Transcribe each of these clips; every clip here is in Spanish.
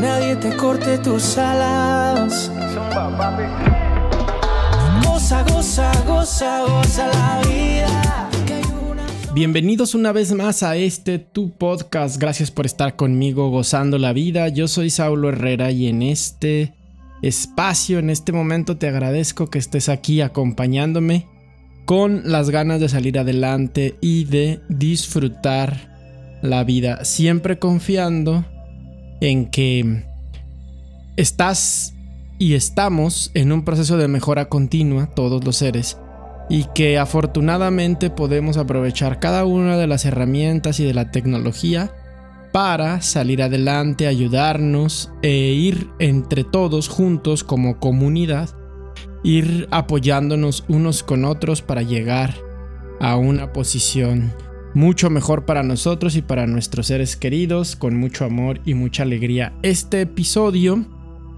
nadie te corte tus alas. Goza, goza, goza, goza la vida. Bienvenidos una vez más a este tu podcast. Gracias por estar conmigo gozando la vida. Yo soy Saulo Herrera y en este espacio, en este momento te agradezco que estés aquí acompañándome con las ganas de salir adelante y de disfrutar la vida, siempre confiando en que estás y estamos en un proceso de mejora continua, todos los seres, y que afortunadamente podemos aprovechar cada una de las herramientas y de la tecnología para salir adelante, ayudarnos e ir entre todos juntos como comunidad, ir apoyándonos unos con otros para llegar a una posición mucho mejor para nosotros y para nuestros seres queridos, con mucho amor y mucha alegría. Este episodio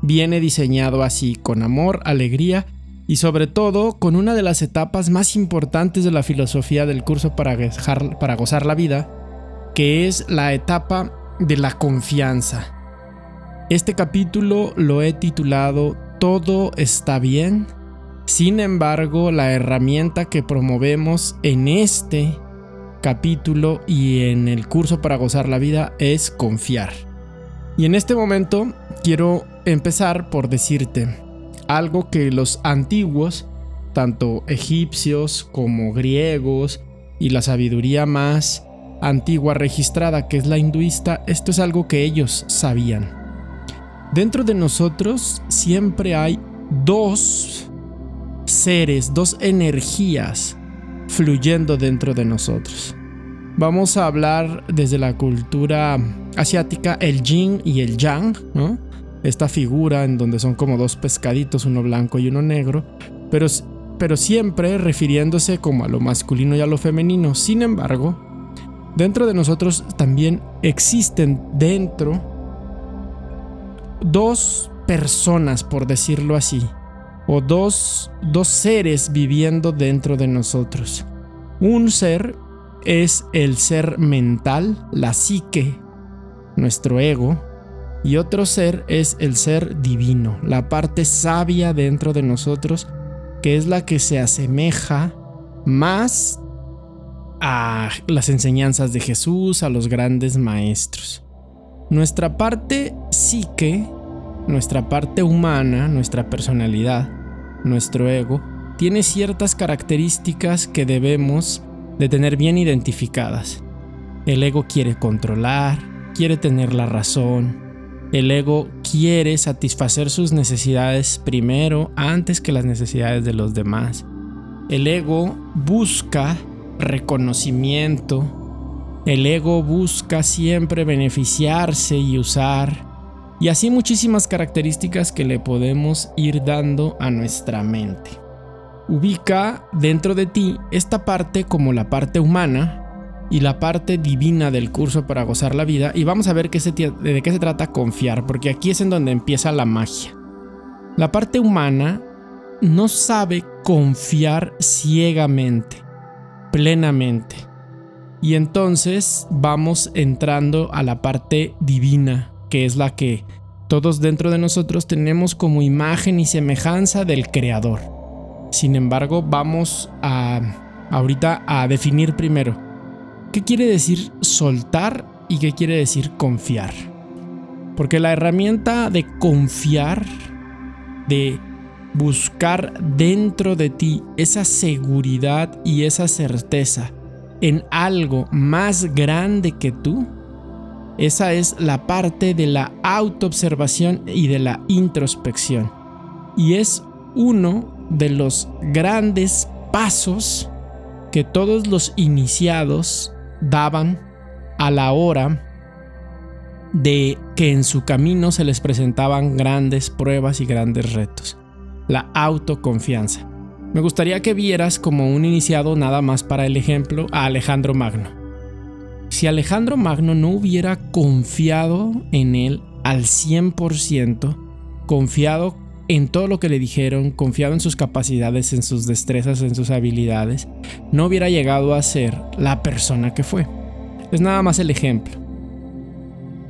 viene diseñado así, con amor, alegría y sobre todo con una de las etapas más importantes de la filosofía del curso para, para gozar la vida, que es la etapa de la confianza. Este capítulo lo he titulado Todo está bien. Sin embargo, la herramienta que promovemos en este capítulo y en el curso para gozar la vida es confiar. Y en este momento quiero empezar por decirte algo que los antiguos, tanto egipcios como griegos y la sabiduría más antigua registrada que es la hinduista, esto es algo que ellos sabían. Dentro de nosotros siempre hay dos seres, dos energías fluyendo dentro de nosotros. Vamos a hablar desde la cultura asiática el yin y el yang. Esta figura en donde son como dos pescaditos, uno blanco y uno negro, pero, pero siempre refiriéndose como a lo masculino y a lo femenino. Sin embargo, dentro de nosotros también existen dentro dos personas, por decirlo así, o dos, dos seres viviendo dentro de nosotros. Un ser es el ser mental, la psique, nuestro ego, y otro ser es el ser divino, la parte sabia dentro de nosotros, que es la que se asemeja más a las enseñanzas de Jesús, a los grandes maestros. Nuestra parte psique, nuestra parte humana, nuestra personalidad, nuestro ego, tiene ciertas características que debemos de tener bien identificadas. El ego quiere controlar, quiere tener la razón. El ego quiere satisfacer sus necesidades primero antes que las necesidades de los demás. El ego busca reconocimiento. El ego busca siempre beneficiarse y usar y así muchísimas características que le podemos ir dando a nuestra mente. Ubica dentro de ti esta parte como la parte humana y la parte divina del curso para gozar la vida y vamos a ver qué de qué se trata confiar, porque aquí es en donde empieza la magia. La parte humana no sabe confiar ciegamente, plenamente. Y entonces vamos entrando a la parte divina, que es la que todos dentro de nosotros tenemos como imagen y semejanza del Creador. Sin embargo, vamos a ahorita a definir primero qué quiere decir soltar y qué quiere decir confiar. Porque la herramienta de confiar, de buscar dentro de ti esa seguridad y esa certeza en algo más grande que tú, esa es la parte de la autoobservación y de la introspección. Y es uno de los grandes pasos que todos los iniciados daban a la hora de que en su camino se les presentaban grandes pruebas y grandes retos. La autoconfianza. Me gustaría que vieras como un iniciado nada más para el ejemplo a Alejandro Magno. Si Alejandro Magno no hubiera confiado en él al 100%, confiado en todo lo que le dijeron, confiado en sus capacidades, en sus destrezas, en sus habilidades, no hubiera llegado a ser la persona que fue. Es nada más el ejemplo.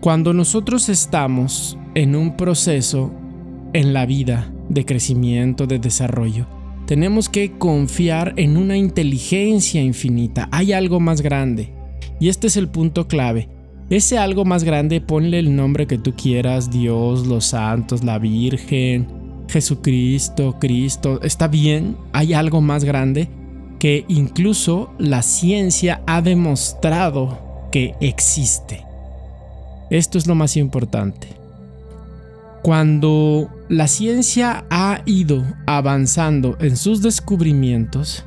Cuando nosotros estamos en un proceso en la vida de crecimiento, de desarrollo, tenemos que confiar en una inteligencia infinita. Hay algo más grande. Y este es el punto clave. Ese algo más grande, ponle el nombre que tú quieras, Dios, los santos, la Virgen, Jesucristo, Cristo. Está bien, hay algo más grande que incluso la ciencia ha demostrado que existe. Esto es lo más importante. Cuando la ciencia ha ido avanzando en sus descubrimientos,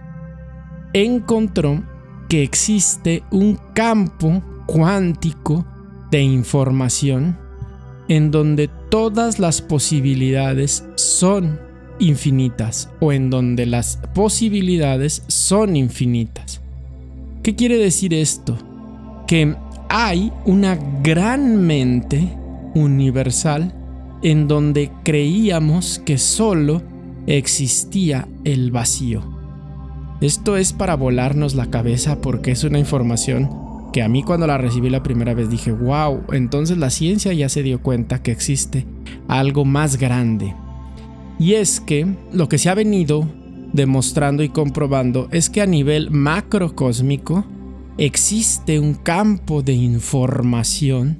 encontró que existe un campo cuántico de información en donde todas las posibilidades son infinitas o en donde las posibilidades son infinitas. ¿Qué quiere decir esto? Que hay una gran mente universal en donde creíamos que solo existía el vacío. Esto es para volarnos la cabeza porque es una información que a mí cuando la recibí la primera vez dije, wow, entonces la ciencia ya se dio cuenta que existe algo más grande. Y es que lo que se ha venido demostrando y comprobando es que a nivel macrocósmico existe un campo de información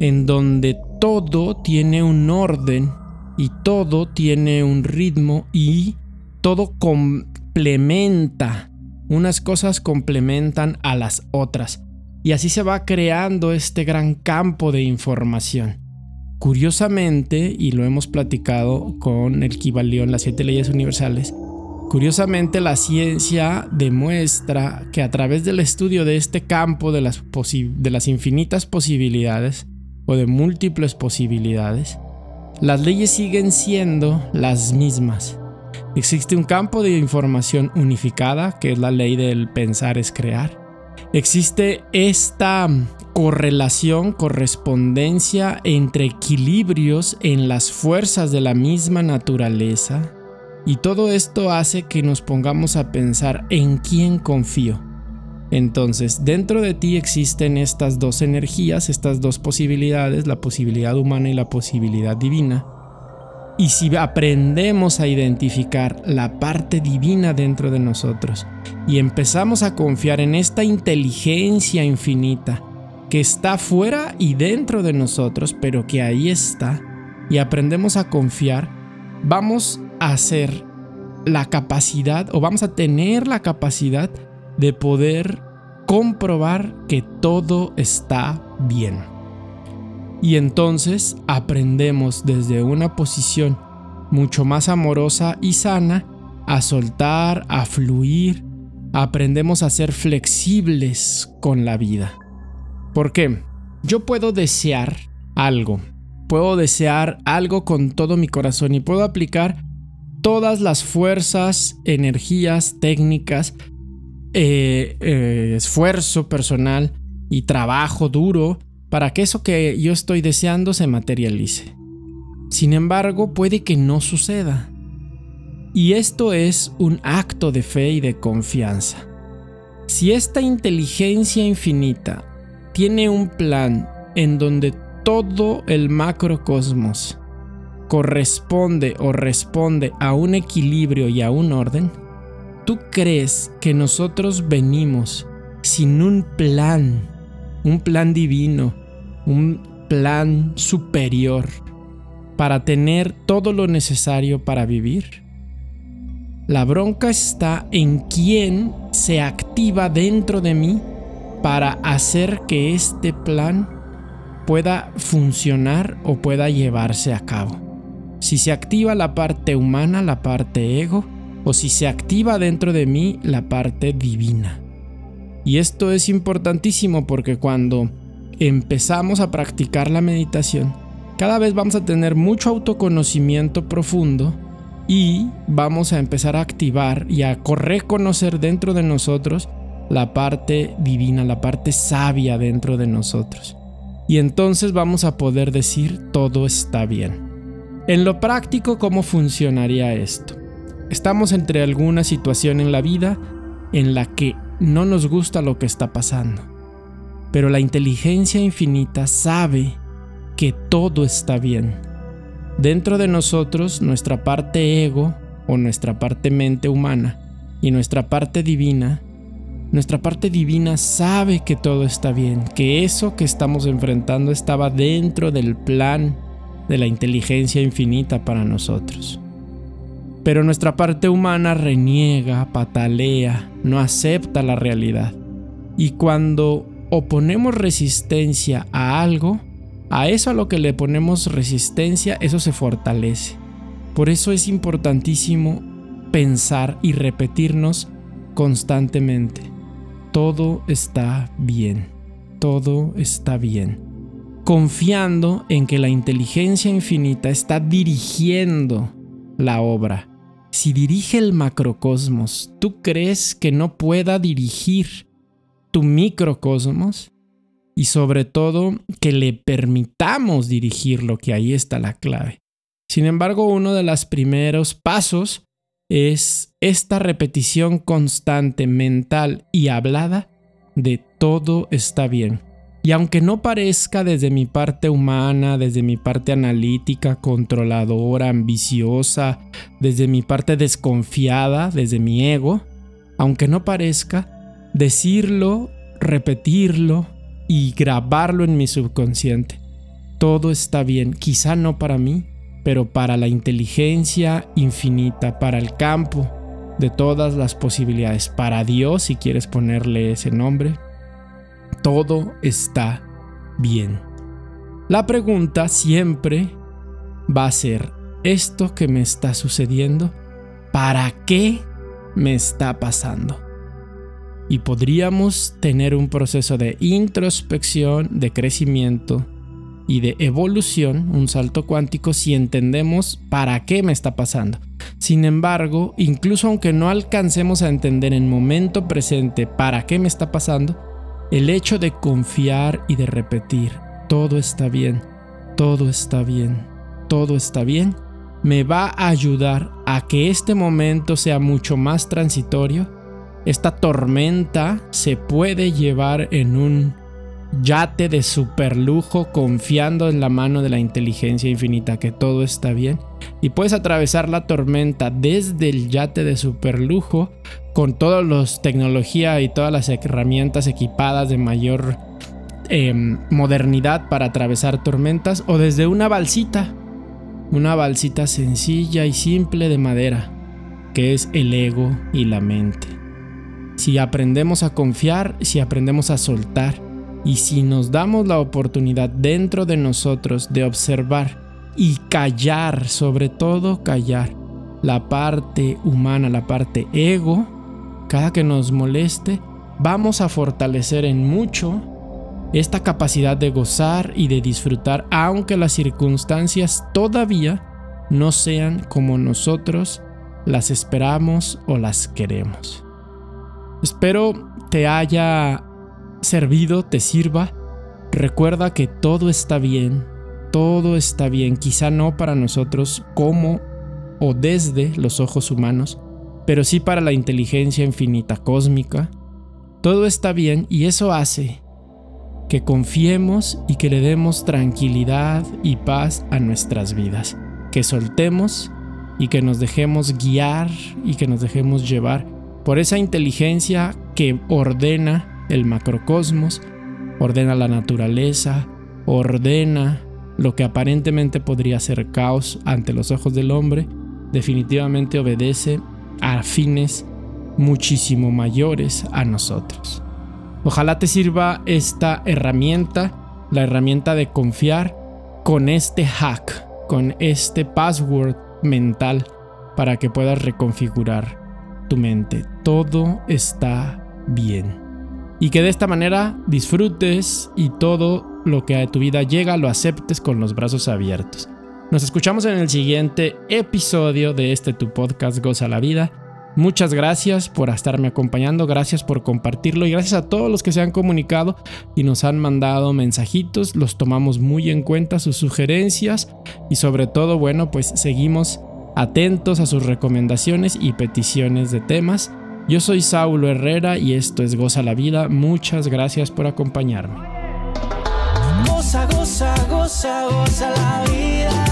en donde todo tiene un orden y todo tiene un ritmo y todo complementa. Unas cosas complementan a las otras. Y así se va creando este gran campo de información. Curiosamente, y lo hemos platicado con el Kibalión, las siete leyes universales, curiosamente la ciencia demuestra que a través del estudio de este campo de las, de las infinitas posibilidades, o de múltiples posibilidades, las leyes siguen siendo las mismas. Existe un campo de información unificada, que es la ley del pensar es crear. Existe esta correlación, correspondencia entre equilibrios en las fuerzas de la misma naturaleza. Y todo esto hace que nos pongamos a pensar en quién confío. Entonces, dentro de ti existen estas dos energías, estas dos posibilidades, la posibilidad humana y la posibilidad divina. Y si aprendemos a identificar la parte divina dentro de nosotros y empezamos a confiar en esta inteligencia infinita que está fuera y dentro de nosotros, pero que ahí está, y aprendemos a confiar, vamos a hacer la capacidad o vamos a tener la capacidad de poder comprobar que todo está bien. Y entonces aprendemos desde una posición mucho más amorosa y sana a soltar, a fluir, aprendemos a ser flexibles con la vida. ¿Por qué? Yo puedo desear algo, puedo desear algo con todo mi corazón y puedo aplicar todas las fuerzas, energías, técnicas eh, eh, esfuerzo personal y trabajo duro para que eso que yo estoy deseando se materialice. Sin embargo, puede que no suceda. Y esto es un acto de fe y de confianza. Si esta inteligencia infinita tiene un plan en donde todo el macrocosmos corresponde o responde a un equilibrio y a un orden, ¿Tú crees que nosotros venimos sin un plan, un plan divino, un plan superior para tener todo lo necesario para vivir? La bronca está en quién se activa dentro de mí para hacer que este plan pueda funcionar o pueda llevarse a cabo. Si se activa la parte humana, la parte ego, o si se activa dentro de mí la parte divina. Y esto es importantísimo porque cuando empezamos a practicar la meditación, cada vez vamos a tener mucho autoconocimiento profundo y vamos a empezar a activar y a reconocer dentro de nosotros la parte divina, la parte sabia dentro de nosotros. Y entonces vamos a poder decir todo está bien. En lo práctico, ¿cómo funcionaría esto? Estamos entre alguna situación en la vida en la que no nos gusta lo que está pasando, pero la inteligencia infinita sabe que todo está bien. Dentro de nosotros, nuestra parte ego o nuestra parte mente humana y nuestra parte divina, nuestra parte divina sabe que todo está bien, que eso que estamos enfrentando estaba dentro del plan de la inteligencia infinita para nosotros. Pero nuestra parte humana reniega, patalea, no acepta la realidad. Y cuando oponemos resistencia a algo, a eso a lo que le ponemos resistencia, eso se fortalece. Por eso es importantísimo pensar y repetirnos constantemente. Todo está bien. Todo está bien. Confiando en que la inteligencia infinita está dirigiendo la obra si dirige el macrocosmos, ¿tú crees que no pueda dirigir tu microcosmos? Y sobre todo, que le permitamos dirigirlo, que ahí está la clave. Sin embargo, uno de los primeros pasos es esta repetición constante mental y hablada de todo está bien. Y aunque no parezca desde mi parte humana, desde mi parte analítica, controladora, ambiciosa, desde mi parte desconfiada, desde mi ego, aunque no parezca, decirlo, repetirlo y grabarlo en mi subconsciente. Todo está bien, quizá no para mí, pero para la inteligencia infinita, para el campo de todas las posibilidades, para Dios, si quieres ponerle ese nombre, todo está bien. La pregunta siempre va a ser, ¿esto que me está sucediendo? ¿Para qué me está pasando? Y podríamos tener un proceso de introspección, de crecimiento y de evolución, un salto cuántico, si entendemos para qué me está pasando. Sin embargo, incluso aunque no alcancemos a entender en momento presente para qué me está pasando, el hecho de confiar y de repetir, todo está bien, todo está bien, todo está bien, me va a ayudar a que este momento sea mucho más transitorio. Esta tormenta se puede llevar en un yate de superlujo confiando en la mano de la inteligencia infinita que todo está bien y puedes atravesar la tormenta desde el yate de superlujo con toda la tecnología y todas las herramientas equipadas de mayor em, modernidad para atravesar tormentas o desde una balsita, una balsita sencilla y simple de madera que es el ego y la mente. Si aprendemos a confiar, si aprendemos a soltar, y si nos damos la oportunidad dentro de nosotros de observar y callar, sobre todo callar, la parte humana, la parte ego, cada que nos moleste, vamos a fortalecer en mucho esta capacidad de gozar y de disfrutar, aunque las circunstancias todavía no sean como nosotros las esperamos o las queremos. Espero te haya servido, te sirva, recuerda que todo está bien, todo está bien, quizá no para nosotros como o desde los ojos humanos, pero sí para la inteligencia infinita cósmica. Todo está bien y eso hace que confiemos y que le demos tranquilidad y paz a nuestras vidas, que soltemos y que nos dejemos guiar y que nos dejemos llevar por esa inteligencia que ordena el macrocosmos, ordena la naturaleza, ordena lo que aparentemente podría ser caos ante los ojos del hombre, definitivamente obedece a fines muchísimo mayores a nosotros. Ojalá te sirva esta herramienta, la herramienta de confiar con este hack, con este password mental para que puedas reconfigurar tu mente. Todo está bien y que de esta manera disfrutes y todo lo que a tu vida llega lo aceptes con los brazos abiertos. Nos escuchamos en el siguiente episodio de este tu podcast Goza la Vida. Muchas gracias por estarme acompañando, gracias por compartirlo y gracias a todos los que se han comunicado y nos han mandado mensajitos, los tomamos muy en cuenta sus sugerencias y sobre todo, bueno, pues seguimos atentos a sus recomendaciones y peticiones de temas. Yo soy Saulo Herrera y esto es Goza la Vida. Muchas gracias por acompañarme. Goza, goza, goza, goza la vida.